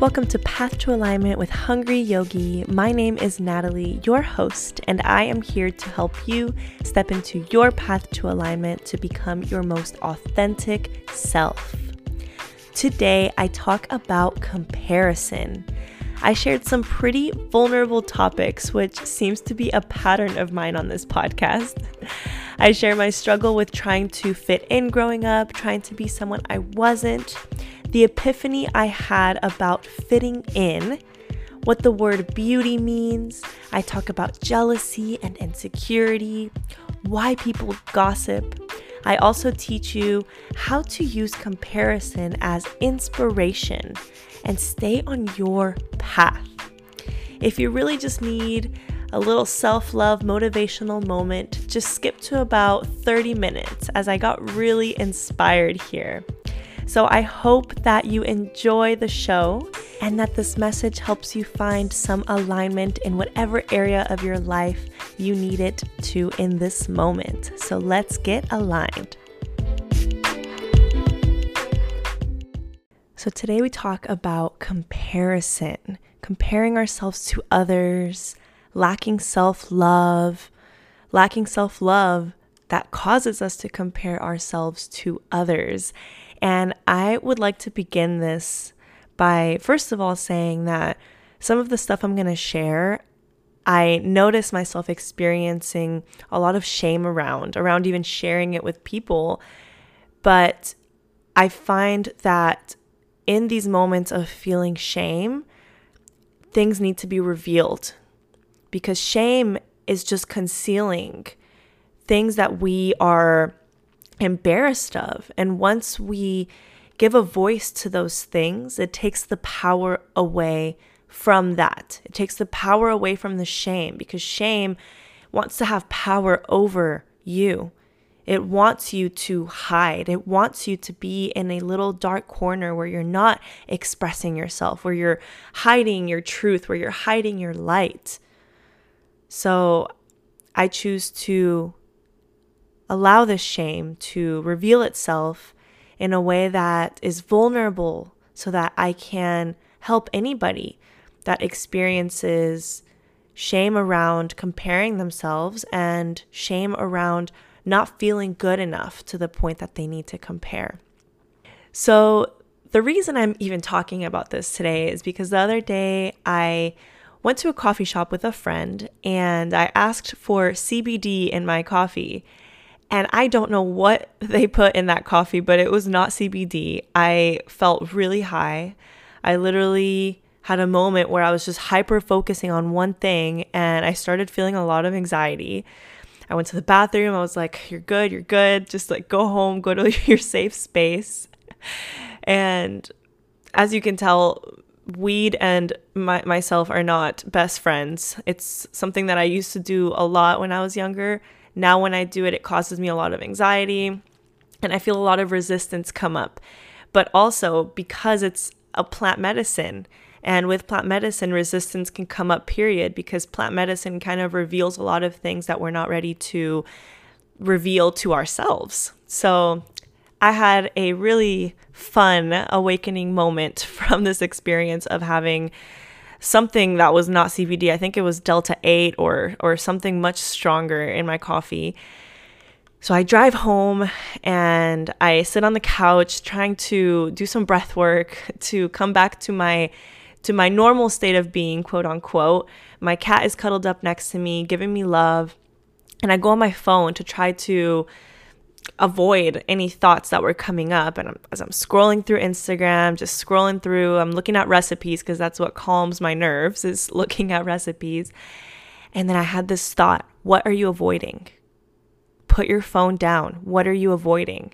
Welcome to Path to Alignment with Hungry Yogi. My name is Natalie, your host, and I am here to help you step into your path to alignment to become your most authentic self. Today, I talk about comparison. I shared some pretty vulnerable topics, which seems to be a pattern of mine on this podcast. I share my struggle with trying to fit in growing up, trying to be someone I wasn't the epiphany I had about fitting in, what the word beauty means. I talk about jealousy and insecurity, why people gossip. I also teach you how to use comparison as inspiration and stay on your path. If you really just need a little self love motivational moment, just skip to about 30 minutes as I got really inspired here. So I hope that you enjoy the show and that this message helps you find some alignment in whatever area of your life you need it to in this moment. So let's get aligned. So today we talk about comparison, comparing ourselves to others, lacking self love, lacking self love that causes us to compare ourselves to others. And I would like to begin this by, first of all, saying that some of the stuff I'm going to share, I notice myself experiencing a lot of shame around, around even sharing it with people. But I find that in these moments of feeling shame, things need to be revealed because shame is just concealing things that we are embarrassed of. And once we give a voice to those things, it takes the power away from that. It takes the power away from the shame because shame wants to have power over you. It wants you to hide. It wants you to be in a little dark corner where you're not expressing yourself, where you're hiding your truth, where you're hiding your light. So I choose to allow this shame to reveal itself in a way that is vulnerable so that I can help anybody that experiences shame around comparing themselves and shame around not feeling good enough to the point that they need to compare. So, the reason I'm even talking about this today is because the other day I went to a coffee shop with a friend and I asked for CBD in my coffee. And I don't know what they put in that coffee, but it was not CBD. I felt really high. I literally had a moment where I was just hyper focusing on one thing and I started feeling a lot of anxiety. I went to the bathroom. I was like, You're good, you're good. Just like go home, go to your safe space. And as you can tell, weed and my, myself are not best friends. It's something that I used to do a lot when I was younger now, when I do it, it causes me a lot of anxiety and I feel a lot of resistance come up. But also because it's a plant medicine, and with plant medicine, resistance can come up, period, because plant medicine kind of reveals a lot of things that we're not ready to reveal to ourselves. So I had a really fun awakening moment from this experience of having something that was not CBD. I think it was Delta 8 or or something much stronger in my coffee. So I drive home and I sit on the couch trying to do some breath work to come back to my to my normal state of being, quote unquote. My cat is cuddled up next to me, giving me love. And I go on my phone to try to avoid any thoughts that were coming up. And as I'm scrolling through Instagram, just scrolling through, I'm looking at recipes because that's what calms my nerves is looking at recipes. And then I had this thought, what are you avoiding? Put your phone down. What are you avoiding?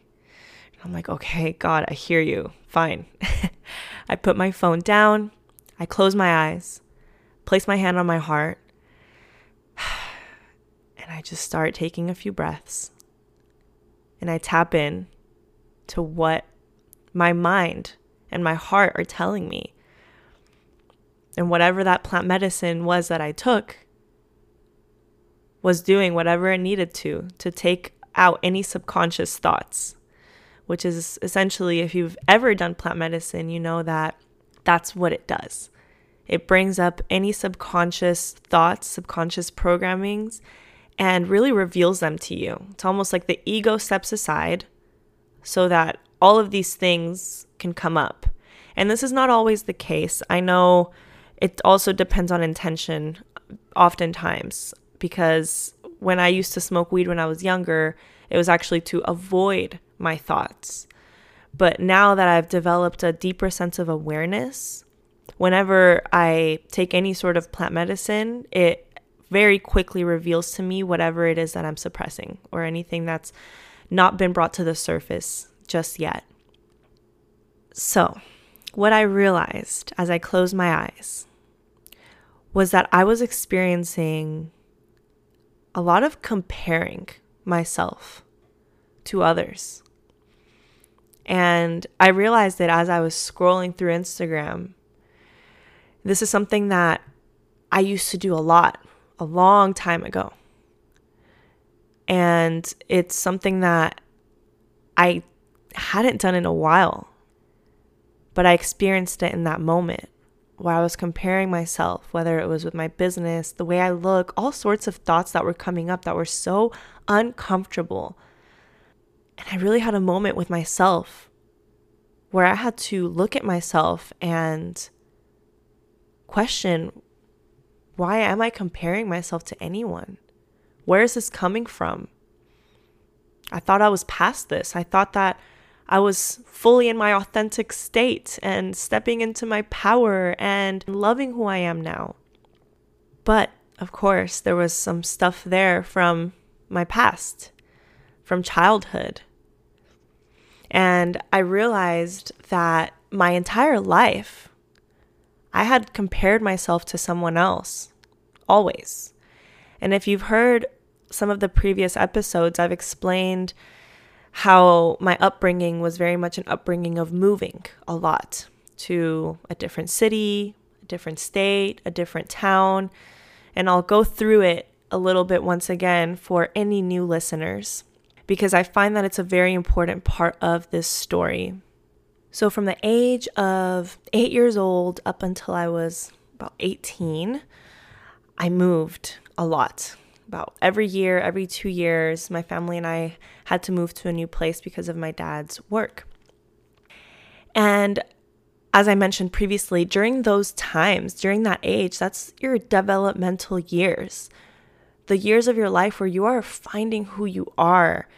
I'm like, okay, God, I hear you. Fine. I put my phone down. I close my eyes, place my hand on my heart, and I just start taking a few breaths and I tap in to what my mind and my heart are telling me. And whatever that plant medicine was that I took was doing whatever it needed to to take out any subconscious thoughts, which is essentially if you've ever done plant medicine, you know that That's what it does. It brings up any subconscious thoughts, subconscious programmings, and really reveals them to you. It's almost like the ego steps aside so that all of these things can come up. And this is not always the case. I know it also depends on intention, oftentimes, because when I used to smoke weed when I was younger, it was actually to avoid my thoughts. But now that I've developed a deeper sense of awareness, whenever I take any sort of plant medicine, it very quickly reveals to me whatever it is that I'm suppressing or anything that's not been brought to the surface just yet. So, what I realized as I closed my eyes was that I was experiencing a lot of comparing myself to others. And I realized that as I was scrolling through Instagram, this is something that I used to do a lot a long time ago. And it's something that I hadn't done in a while, but I experienced it in that moment where I was comparing myself, whether it was with my business, the way I look, all sorts of thoughts that were coming up that were so uncomfortable. And I really had a moment with myself where I had to look at myself and question why am I comparing myself to anyone? Where is this coming from? I thought I was past this. I thought that I was fully in my authentic state and stepping into my power and loving who I am now. But of course, there was some stuff there from my past, from childhood. And I realized that my entire life, I had compared myself to someone else, always. And if you've heard some of the previous episodes, I've explained how my upbringing was very much an upbringing of moving a lot to a different city, a different state, a different town. And I'll go through it a little bit once again for any new listeners because I find that it's a very important part of this story. So, from the age of eight years old up until I was about 18, I moved a lot. About every year, every two years, my family and I had to move to a new place because of my dad's work. And as I mentioned previously, during those times, during that age, that's your developmental years. The years of your life where you are finding who you are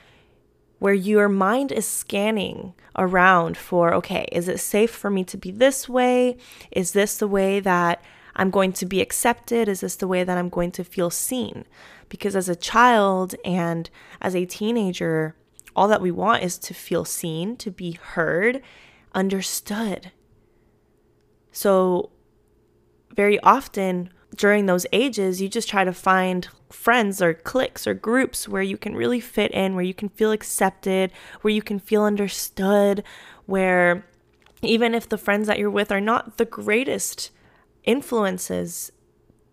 where your mind is scanning around for, okay, is it safe for me to be this way? Is this the way that I'm going to be accepted? Is this the way that I'm going to feel seen? Because as a child and as a teenager, all that we want is to feel seen, to be heard, understood. So, very often during those ages, you just try to find friends or cliques or groups where you can really fit in, where you can feel accepted, where you can feel understood, where even if the friends that you're with are not the greatest influences,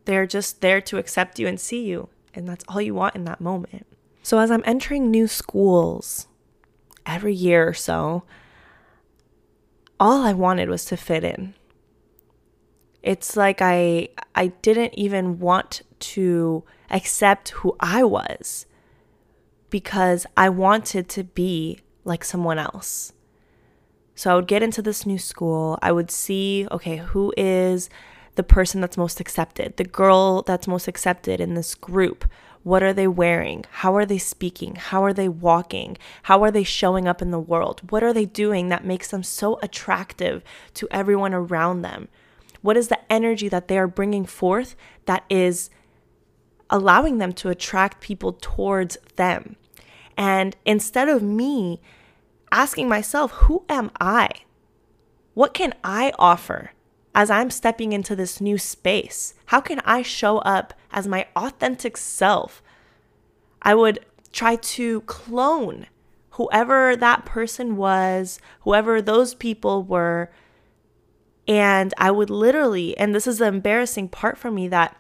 they're just there to accept you and see you. And that's all you want in that moment. So, as I'm entering new schools every year or so, all I wanted was to fit in. It's like I I didn't even want to accept who I was because I wanted to be like someone else. So I would get into this new school. I would see, okay, who is the person that's most accepted, the girl that's most accepted in this group? What are they wearing? How are they speaking? How are they walking? How are they showing up in the world? What are they doing that makes them so attractive to everyone around them? What is the energy that they are bringing forth that is allowing them to attract people towards them. And instead of me asking myself, who am I? What can I offer as I'm stepping into this new space? How can I show up as my authentic self? I would try to clone whoever that person was, whoever those people were. And I would literally, and this is the embarrassing part for me that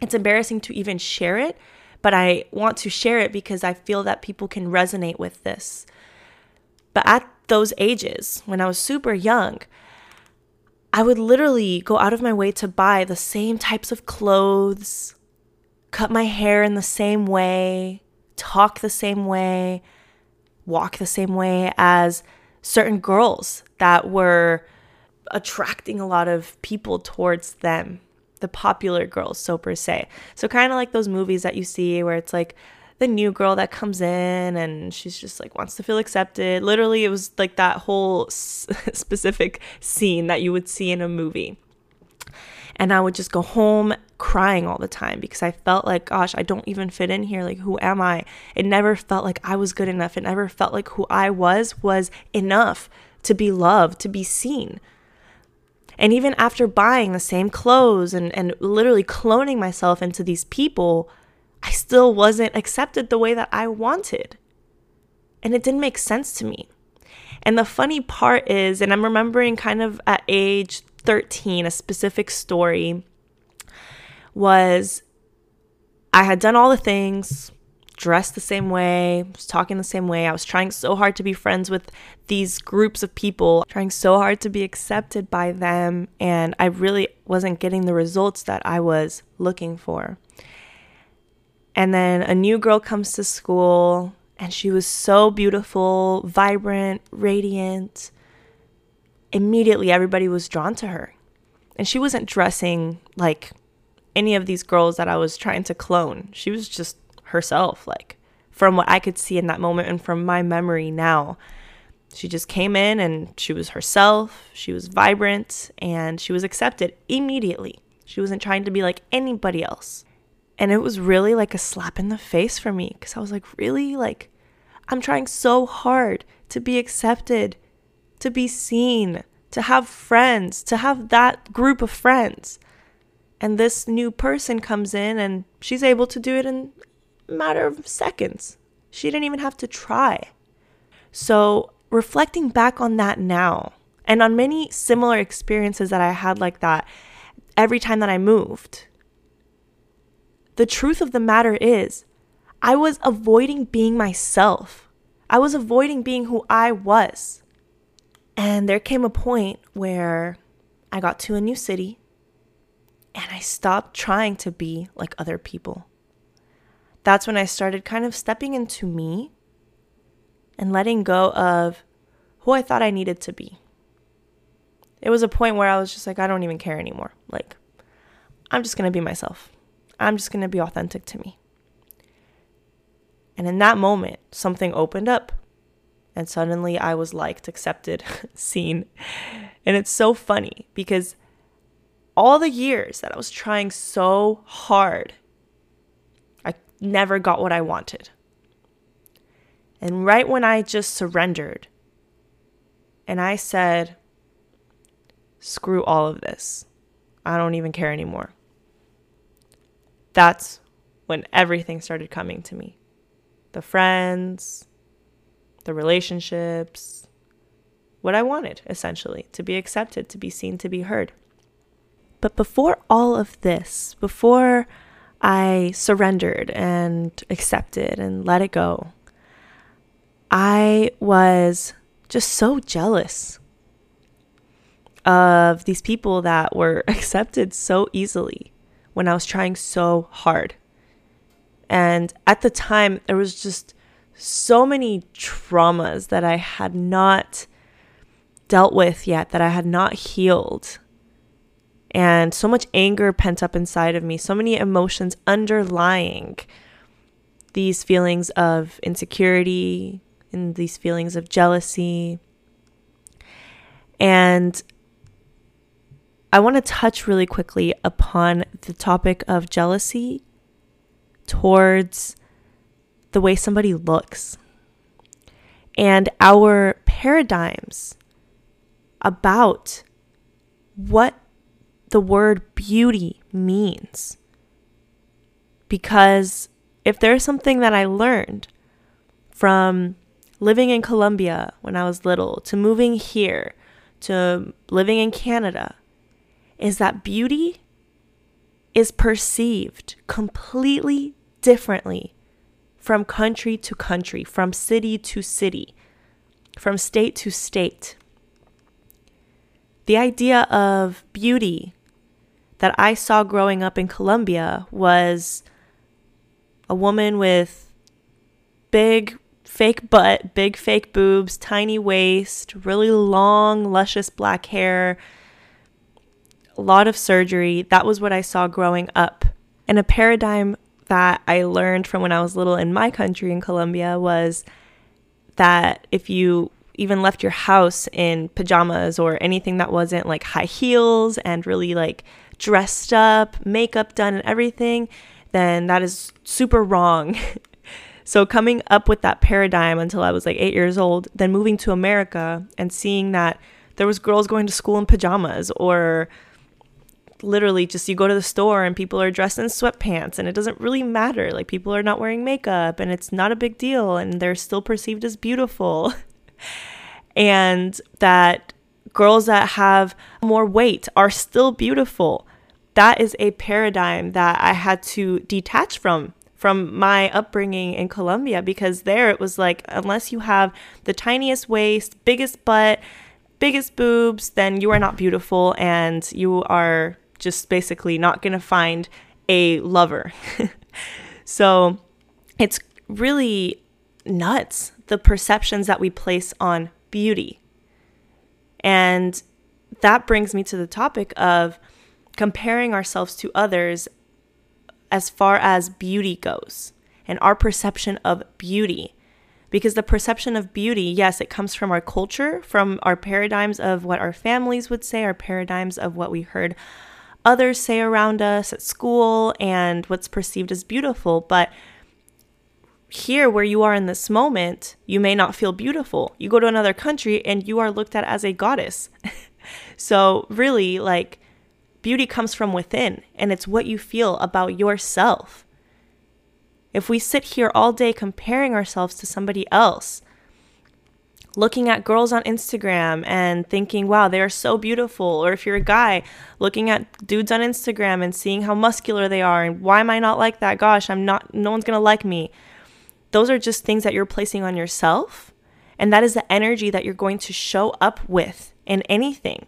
it's embarrassing to even share it, but I want to share it because I feel that people can resonate with this. But at those ages, when I was super young, I would literally go out of my way to buy the same types of clothes, cut my hair in the same way, talk the same way, walk the same way as certain girls that were attracting a lot of people towards them, the popular girls, so per se. So, kind of like those movies that you see where it's like the new girl that comes in and she's just like wants to feel accepted. Literally, it was like that whole s- specific scene that you would see in a movie. And I would just go home crying all the time because I felt like, gosh, I don't even fit in here. Like, who am I? It never felt like I was good enough. It never felt like who I was was enough to be loved, to be seen. And even after buying the same clothes and, and literally cloning myself into these people, I still wasn't accepted the way that I wanted. And it didn't make sense to me. And the funny part is, and I'm remembering kind of at age 13, a specific story was I had done all the things, dressed the same way, was talking the same way. I was trying so hard to be friends with these groups of people, trying so hard to be accepted by them, and I really wasn't getting the results that I was looking for. And then a new girl comes to school, and she was so beautiful, vibrant, radiant. Immediately, everybody was drawn to her. And she wasn't dressing like any of these girls that I was trying to clone. She was just herself, like from what I could see in that moment and from my memory now. She just came in and she was herself. She was vibrant and she was accepted immediately. She wasn't trying to be like anybody else. And it was really like a slap in the face for me because I was like, really? Like, I'm trying so hard to be accepted, to be seen, to have friends, to have that group of friends. And this new person comes in and she's able to do it in matter of seconds. She didn't even have to try. So, reflecting back on that now and on many similar experiences that I had like that every time that I moved, the truth of the matter is, I was avoiding being myself. I was avoiding being who I was. And there came a point where I got to a new city and I stopped trying to be like other people. That's when I started kind of stepping into me and letting go of who I thought I needed to be. It was a point where I was just like, I don't even care anymore. Like, I'm just going to be myself. I'm just going to be authentic to me. And in that moment, something opened up. And suddenly I was liked, accepted, seen. And it's so funny because all the years that I was trying so hard, never got what I wanted. And right when I just surrendered and I said, screw all of this, I don't even care anymore that's when everything started coming to me the friends, the relationships, what I wanted, essentially, to be accepted, to be seen, to be heard. But before all of this, before I surrendered and accepted and let it go, I was just so jealous of these people that were accepted so easily when I was trying so hard. And at the time, there was just so many traumas that I had not dealt with yet, that I had not healed. And so much anger pent up inside of me, so many emotions underlying these feelings of insecurity and these feelings of jealousy. And I want to touch really quickly upon the topic of jealousy towards the way somebody looks and our paradigms about what the word beauty means. Because if there's something that I learned from living in Colombia when I was little to moving here to living in Canada, is that beauty is perceived completely differently from country to country, from city to city, from state to state. the idea of beauty that I saw growing up in Colombia was a woman with big fake butt, big fake boobs, tiny waist, really long, luscious black hair, a lot of surgery. That was what I saw growing up. And a paradigm that I learned from when I was little in my country in Colombia was that if you even left your house in pajamas or anything that wasn't like high heels and really like dressed up, makeup done, and everything, then that is super wrong. so, coming up with that paradigm until I was like eight years old, then moving to America and seeing that there was girls going to school in pajamas or literally just you go to the store and people are dressed in sweatpants and it doesn't really matter like people are not wearing makeup and it's not a big deal and they're still perceived as beautiful and that girls that have more weight are still beautiful. That is a paradigm that I had to detach from from my upbringing in Colombia because there it was like unless you have the tiniest waist, biggest butt, biggest boobs, then you are not beautiful and you are just basically not going to find a lover. so, it's really nuts the perceptions that we place on beauty. And that brings me to the topic of comparing ourselves to others as far as beauty goes and our perception of beauty. Because the perception of beauty, yes, it comes from our culture, from our paradigms of what our families would say, our paradigms of what we heard others say around us at school, and what's perceived as beautiful. But here where you are in this moment, you may not feel beautiful. You go to another country and you are looked at as a goddess. so, really, like, beauty comes from within and it's what you feel about yourself. If we sit here all day comparing ourselves to somebody else, looking at girls on Instagram and thinking, wow, they are so beautiful. Or if you're a guy, looking at dudes on Instagram and seeing how muscular they are and why am I not like that? Gosh, I'm not, no one's gonna like me those are just things that you're placing on yourself. And that is the energy that you're going to show up with in anything.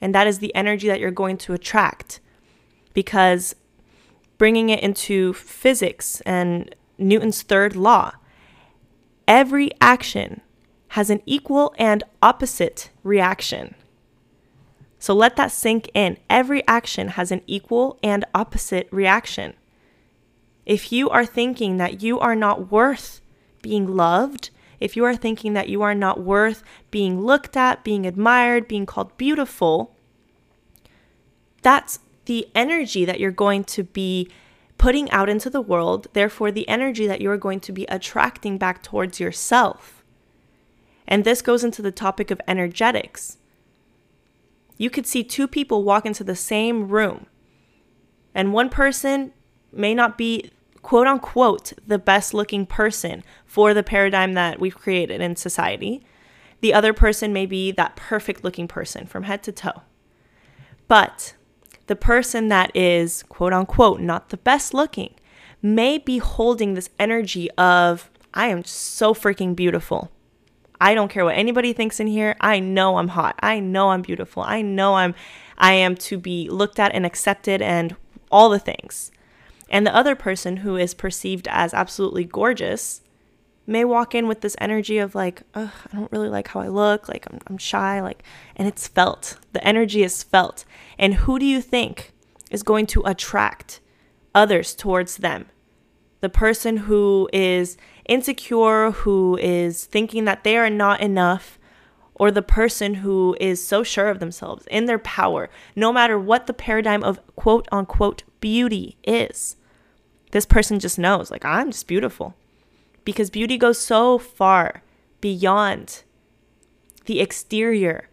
And that is the energy that you're going to attract. Because bringing it into physics and Newton's third law, every action has an equal and opposite reaction. So let that sink in. Every action has an equal and opposite reaction. If you are thinking that you are not worth being loved, if you are thinking that you are not worth being looked at, being admired, being called beautiful, that's the energy that you're going to be putting out into the world, therefore, the energy that you're going to be attracting back towards yourself. And this goes into the topic of energetics. You could see two people walk into the same room, and one person may not be quote unquote the best looking person for the paradigm that we've created in society. The other person may be that perfect looking person from head to toe. But the person that is quote unquote not the best looking may be holding this energy of, I am so freaking beautiful. I don't care what anybody thinks in here. I know I'm hot. I know I'm beautiful. I know I'm I am to be looked at and accepted and all the things. And the other person who is perceived as absolutely gorgeous may walk in with this energy of like, I don't really like how I look, like I'm, I'm shy, like, and it's felt. The energy is felt. And who do you think is going to attract others towards them? The person who is insecure, who is thinking that they are not enough, or the person who is so sure of themselves in their power, no matter what the paradigm of quote unquote beauty is this person just knows, like, I'm just beautiful. Because beauty goes so far beyond the exterior.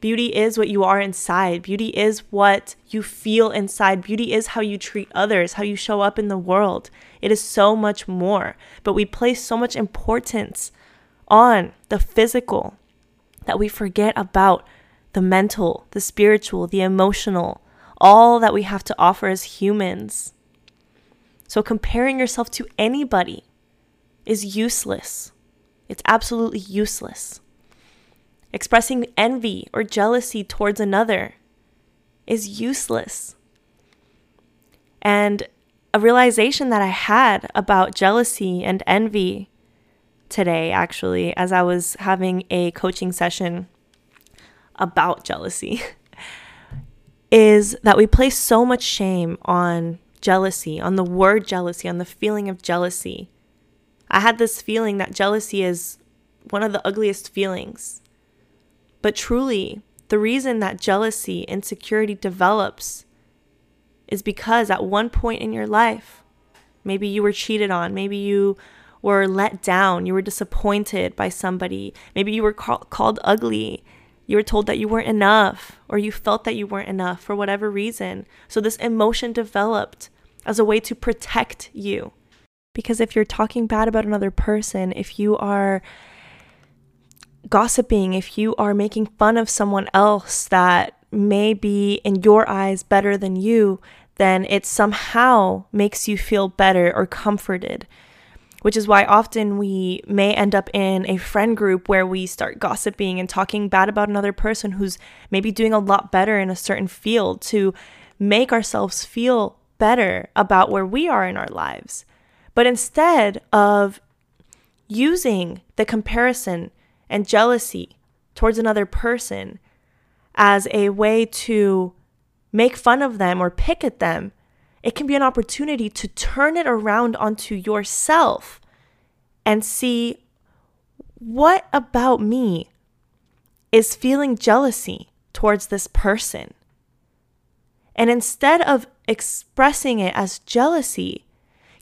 Beauty is what you are inside. Beauty is what you feel inside. Beauty is how you treat others, how you show up in the world. It is so much more. But we place so much importance on the physical that we forget about the mental, the spiritual, the emotional, all that we have to offer as humans. So comparing yourself to anybody is useless. It's absolutely useless. expressing envy or jealousy towards another is useless. And a realization that I had about jealousy and envy today, actually, as I was having a coaching session about jealousy, is that we place so much shame on jealousy, on the word jealousy, on the feeling of jealousy. I had this feeling that jealousy is one of the ugliest feelings. But truly, the reason that jealousy, insecurity develops is because at one point in your life, maybe you were cheated on, maybe you were let down, you were disappointed by somebody, maybe you were call- called ugly, you were told that you weren't enough, or you felt that you weren't enough for whatever reason. So this emotion developed as a way to protect you. Because if you're talking bad about another person, if you are gossiping, if you are making fun of someone else that may be in your eyes better than you, then it somehow makes you feel better or comforted. Which is why often we may end up in a friend group where we start gossiping and talking bad about another person who's maybe doing a lot better in a certain field to make ourselves feel better about where we are in our lives. But instead of using the comparison and jealousy towards another person as a way to make fun of them or pick at them, it can be an opportunity to turn it around onto yourself and see what about me is feeling jealousy towards this person. And instead of expressing it as jealousy,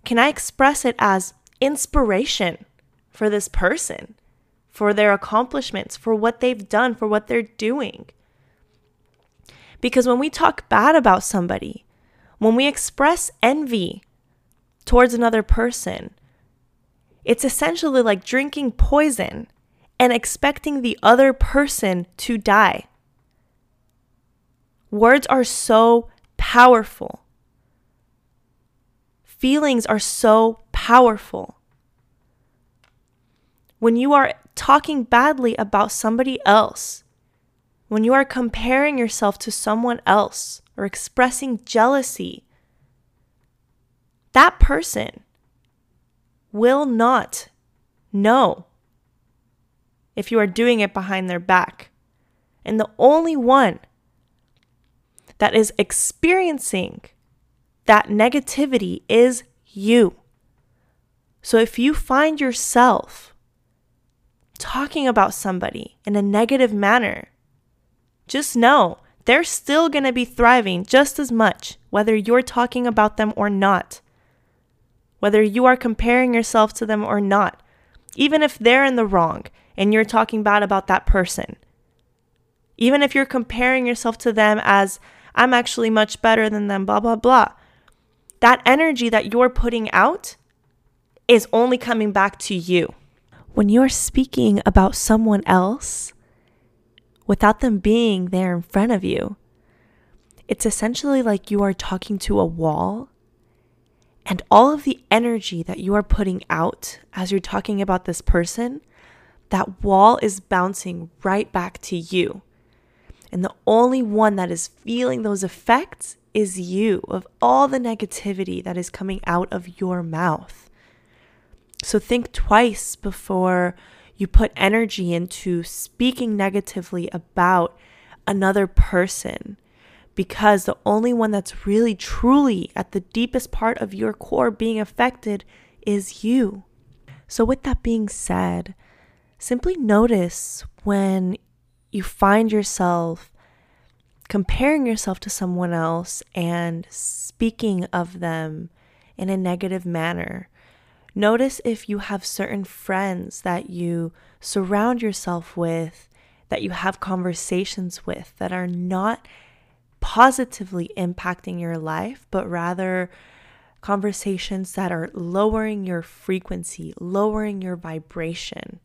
can I express it as inspiration for this person? for their accomplishments, for what they've done, for what they're doing. Because when we talk bad about somebody, when we express envy towards another person, it's essentially like drinking poison and expecting the other person to die. Words are so powerful. Feelings are so powerful. When you are talking badly about somebody else, when you are comparing yourself to someone else or expressing jealousy, that person will not know if you are doing it behind their back. And the only one that is experiencing that negativity is you. So if you find yourself talking about somebody in a negative manner, just know they're still going to be thriving just as much, whether you're talking about them or not, whether you are comparing yourself to them or not, even if they're in the wrong and you're talking bad about that person. Even if you're comparing yourself to them as, I'm actually much better than them, blah, blah, blah. That energy that you're putting out is only coming back to you when you're speaking about someone else without them being there in front of you, it's essentially like you are talking to a wall. And all of the energy that you are putting out as you're talking about this person, that wall is bouncing right back to you. And the only one that is feeling those effects is you, of all the negativity that is coming out of your mouth. So think twice before you put energy into speaking negatively about another person because the only one that's really truly at the deepest part of your core being affected is you. So, with that being said, simply notice when you find yourself comparing yourself to someone else and speaking of them in a negative manner. Notice if you have certain friends that you surround yourself with, that you have conversations with that are not positively impacting your life, but rather conversations that are lowering your frequency, lowering your vibration.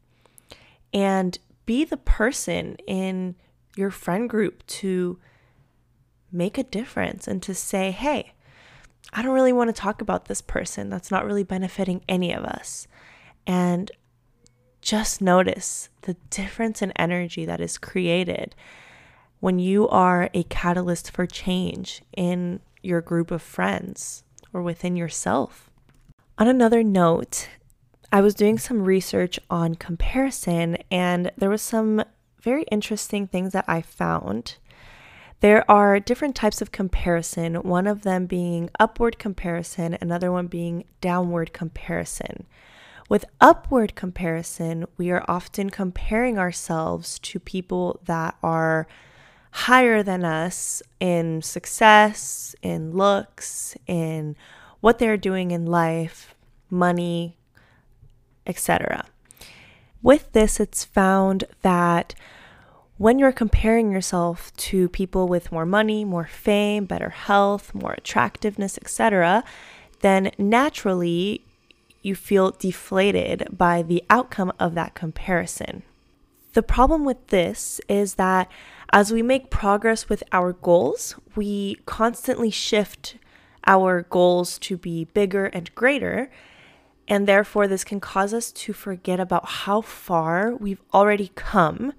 And be the person in your friend group to make a difference and to say, hey, I don't really want to talk about this person. That's not really benefiting any of us. And just notice the difference in energy that is created when you are a catalyst for change in your group of friends or within yourself. On another note, I was doing some research on comparison and there was some very interesting things that I found. There are different types of comparison, one of them being upward comparison, another one being downward comparison. With upward comparison, we are often comparing ourselves to people that are higher than us in success, in looks, in what they're doing in life, money, etc. With this, it's found that when you're comparing yourself to people with more money, more fame, better health, more attractiveness, etc., then naturally you feel deflated by the outcome of that comparison. The problem with this is that as we make progress with our goals, we constantly shift our goals to be bigger and greater. And therefore, this can cause us to forget about how far we've already come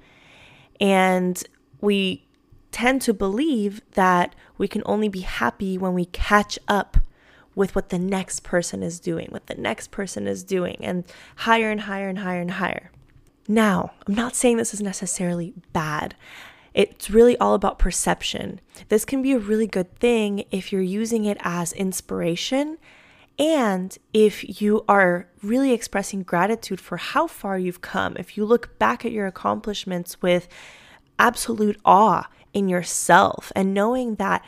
and we tend to believe that we can only be happy when we catch up with what the next person is doing, what the next person is doing, and higher and higher and higher and higher. Now, I'm not saying this is necessarily bad. It's really all about perception. This can be a really good thing if you're using it as inspiration and if you are really expressing gratitude for how far you've come, if you look back at your accomplishments with absolute awe in yourself and knowing that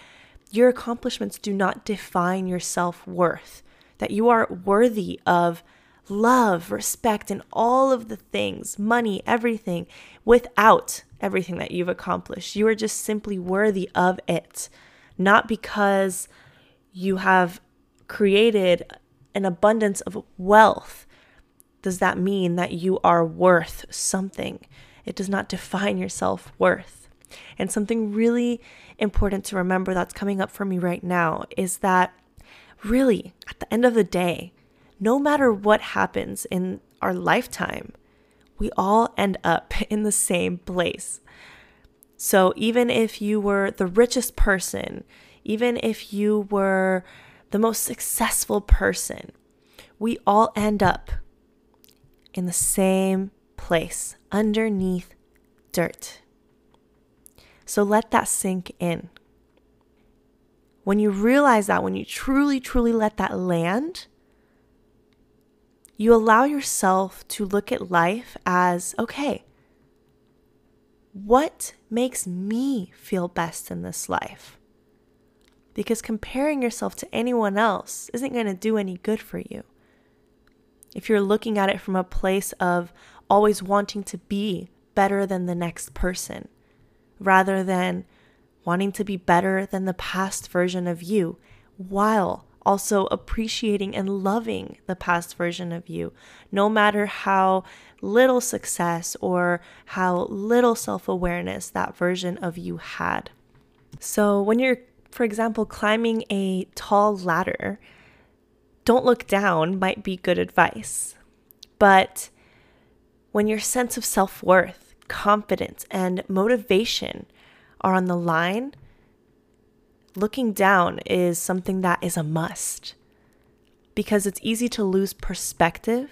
your accomplishments do not define your self worth, that you are worthy of love, respect, and all of the things, money, everything, without everything that you've accomplished. You are just simply worthy of it, not because you have created an abundance of wealth, does that mean that you are worth something? It does not define your self worth. And something really important to remember that's coming up for me right now is that really, at the end of the day, no matter what happens in our lifetime, we all end up in the same place. So even if you were the richest person, even if you were the most successful person, we all end up in the same place underneath dirt. So let that sink in. When you realize that, when you truly, truly let that land, you allow yourself to look at life as okay, what makes me feel best in this life? Because comparing yourself to anyone else isn't going to do any good for you. If you're looking at it from a place of always wanting to be better than the next person, rather than wanting to be better than the past version of you, while also appreciating and loving the past version of you, no matter how little success or how little self awareness that version of you had. So, when you're for example, climbing a tall ladder, don't look down might be good advice. But when your sense of self worth, confidence, and motivation are on the line, looking down is something that is a must because it's easy to lose perspective.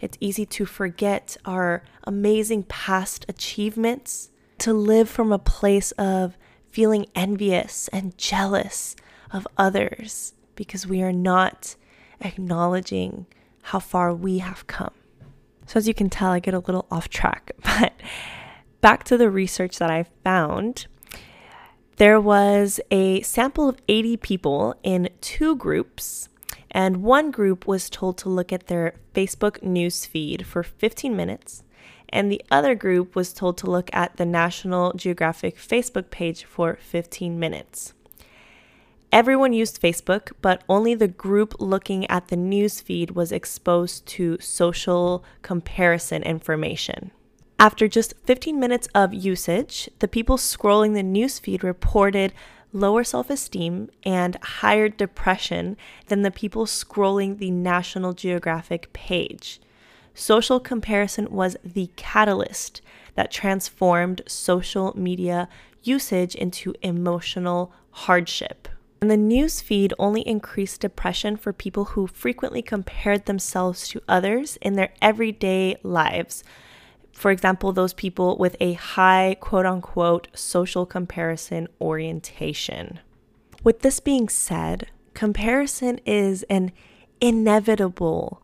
It's easy to forget our amazing past achievements, to live from a place of feeling envious and jealous of others because we are not acknowledging how far we have come. So, as you can tell, I get a little off track, but back to the research that I found. There was a sample of 80 people in two groups, and one group was told to look at their Facebook news feed for 15 minutes, and the other group was told to look at the National Geographic Facebook page for 15 minutes. Everyone used Facebook, but only the group looking at the news feed was exposed to social comparison information. After just 15 minutes of usage, the people scrolling the news feed reported lower self esteem and higher depression than the people scrolling the National Geographic page. Social comparison was the catalyst that transformed social media usage into emotional hardship. And the news feed only increased depression for people who frequently compared themselves to others in their everyday lives. For example, those people with a high quote unquote social comparison orientation. With this being said, comparison is an inevitable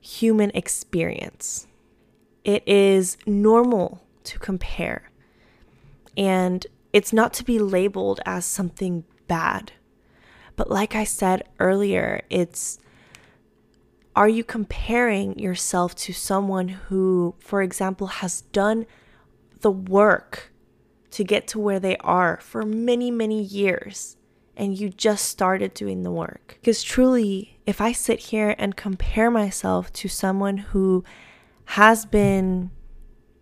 human experience. It is normal to compare. And it's not to be labeled as something bad. But like I said earlier, it's are you comparing yourself to someone who, for example, has done the work to get to where they are for many, many years? And you just started doing the work. Because truly, if I sit here and compare myself to someone who has been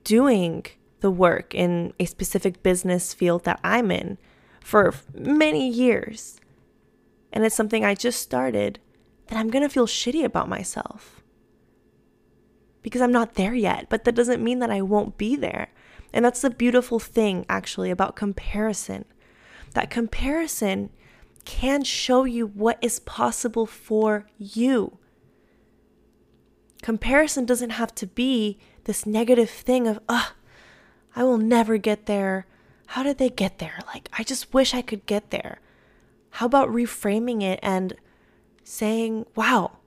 doing the work in a specific business field that I'm in for many years, and it's something I just started, then I'm gonna feel shitty about myself. Because I'm not there yet, but that doesn't mean that I won't be there. And that's the beautiful thing, actually, about comparison. That comparison can show you what is possible for you. Comparison doesn't have to be this negative thing of, ugh, I will never get there. How did they get there? Like, I just wish I could get there. How about reframing it and saying, wow,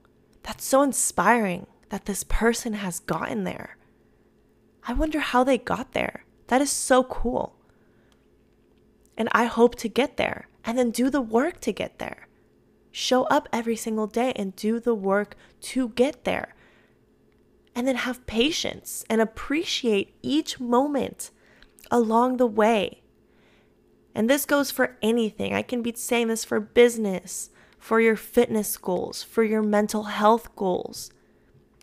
that's so inspiring that this person has gotten there. I wonder how they got there. That is so cool. And I hope to get there and then do the work to get there. Show up every single day and do the work to get there. And then have patience and appreciate each moment along the way. And this goes for anything. I can be saying this for business, for your fitness goals, for your mental health goals.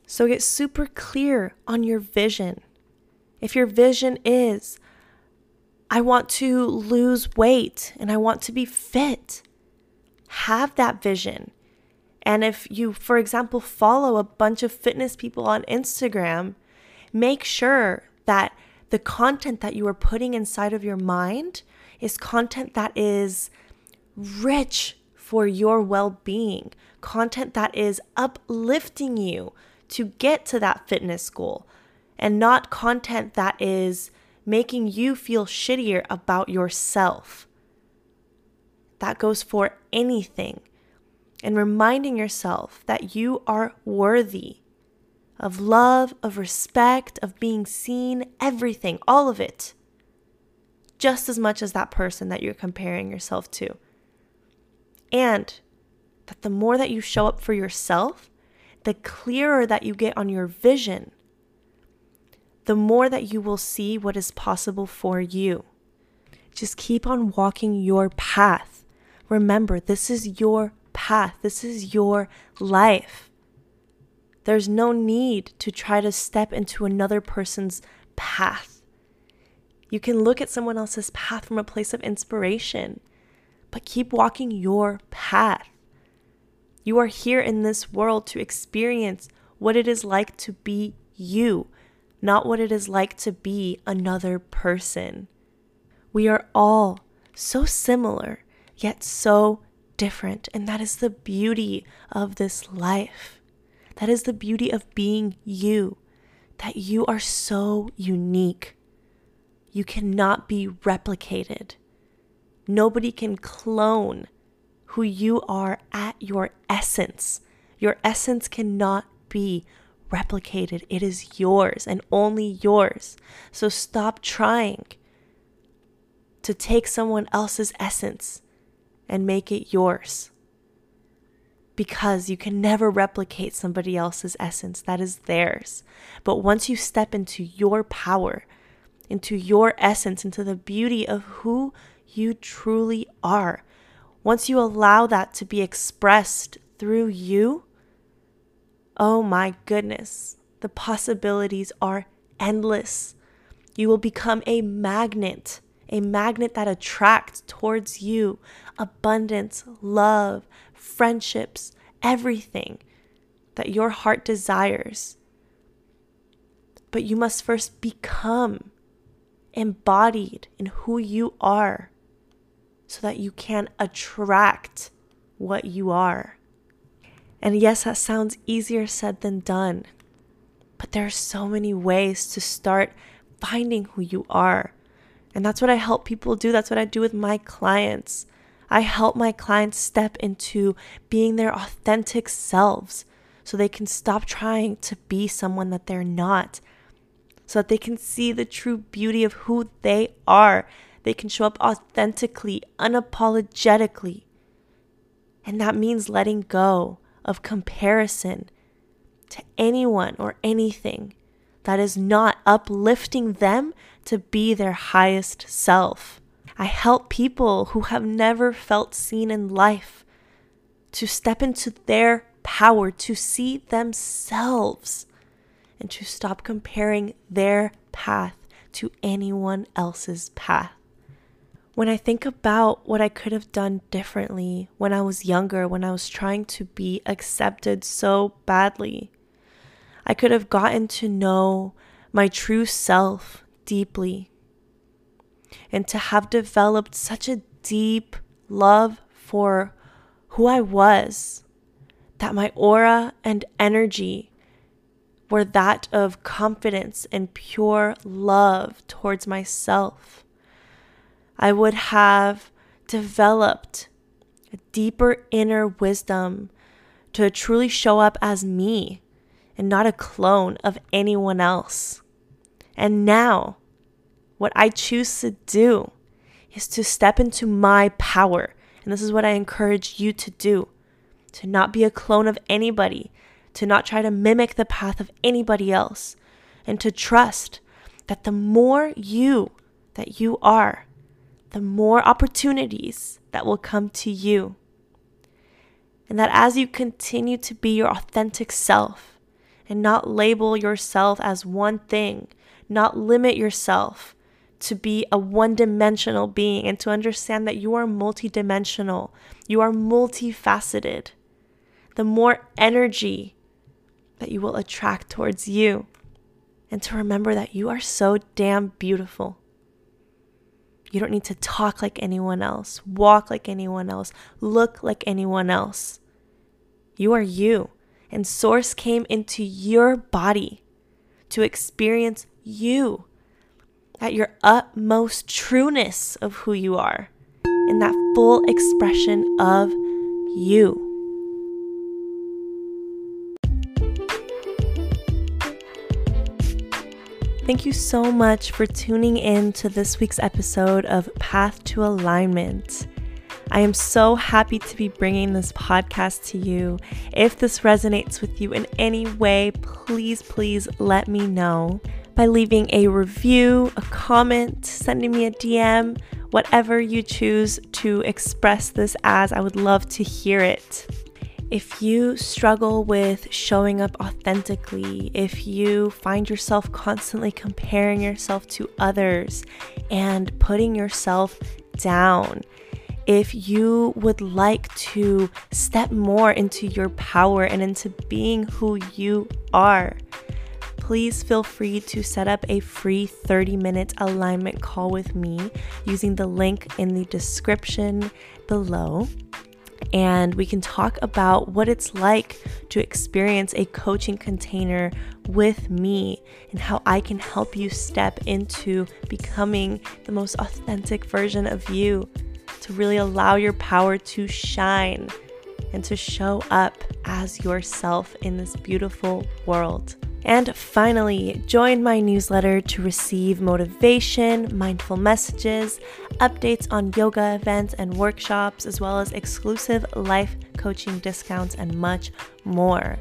So get super clear on your vision. If your vision is, I want to lose weight and I want to be fit. Have that vision. And if you, for example, follow a bunch of fitness people on Instagram, make sure that the content that you are putting inside of your mind is content that is rich for your well being, content that is uplifting you to get to that fitness goal, and not content that is making you feel shittier about yourself. That goes for anything. And reminding yourself that you are worthy of love, of respect, of being seen, everything, all of it. Just as much as that person that you're comparing yourself to. And that the more that you show up for yourself, the clearer that you get on your vision the more that you will see what is possible for you. Just keep on walking your path. Remember, this is your path, this is your life. There's no need to try to step into another person's path. You can look at someone else's path from a place of inspiration, but keep walking your path. You are here in this world to experience what it is like to be you, not what it is like to be another person. We are all so similar, yet so different. And that is the beauty of this life. That is the beauty of being you, that you are so unique. You cannot be replicated. Nobody can clone who you are at your essence. Your essence cannot be replicated. It is yours and only yours. So stop trying to take someone else's essence and make it yours. Because you can never replicate somebody else's essence, that is theirs. But once you step into your power, into your essence, into the beauty of who you truly are, once you allow that to be expressed through you, Oh my goodness, the possibilities are endless. You will become a magnet, a magnet that attracts towards you abundance, love, friendships, everything that your heart desires. But you must first become embodied in who you are so that you can attract what you are. And yes, that sounds easier said than done. But there are so many ways to start finding who you are. And that's what I help people do. That's what I do with my clients. I help my clients step into being their authentic selves so they can stop trying to be someone that they're not, so that they can see the true beauty of who they are. They can show up authentically, unapologetically. And that means letting go of comparison to anyone or anything that is not uplifting them to be their highest self. I help people who have never felt seen in life to step into their power, to see themselves, and to stop comparing their path to anyone else's path. When I think about what I could have done differently when I was younger, when I was trying to be accepted so badly, I could have gotten to know my true self deeply and to have developed such a deep love for who I was that my aura and energy were that of confidence and pure love towards myself. I would have developed a deeper inner wisdom to truly show up as me and not a clone of anyone else. And now, what I choose to do is to step into my power. And this is what I encourage you to do to not be a clone of anybody, to not try to mimic the path of anybody else, and to trust that the more you that you are, the more opportunities that will come to you. And that as you continue to be your authentic self and not label yourself as one thing, not limit yourself to be a one dimensional being and to understand that you are multidimensional, you are multifaceted, the more energy that you will attract towards you. And to remember that you are so damn beautiful. You don't need to talk like anyone else, walk like anyone else, look like anyone else. You are you, and Source came into your body to experience you at your utmost trueness of who you are, in that full expression of you. Thank you so much for tuning in to this week's episode of Path to Alignment. I am so happy to be bringing this podcast to you. If this resonates with you in any way, please, please let me know by leaving a review, a comment, sending me a DM, whatever you choose to express this as. I would love to hear it. If you struggle with showing up authentically, if you find yourself constantly comparing yourself to others and putting yourself down, if you would like to step more into your power and into being who you are, please feel free to set up a free 30 minute alignment call with me using the link in the description below and we can talk about what it's like to experience a coaching container with me and how I can help you step into becoming the most authentic version of you to really allow your power to shine and to show up as yourself in this beautiful world. And finally, join my newsletter to receive motivation, mindful messages, updates on yoga events and workshops, as well as exclusive life coaching discounts and much more.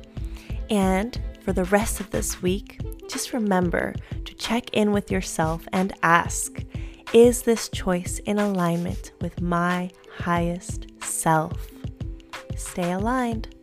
And for the rest of this week, just remember to check in with yourself and ask Is this choice in alignment with my highest self? Stay aligned.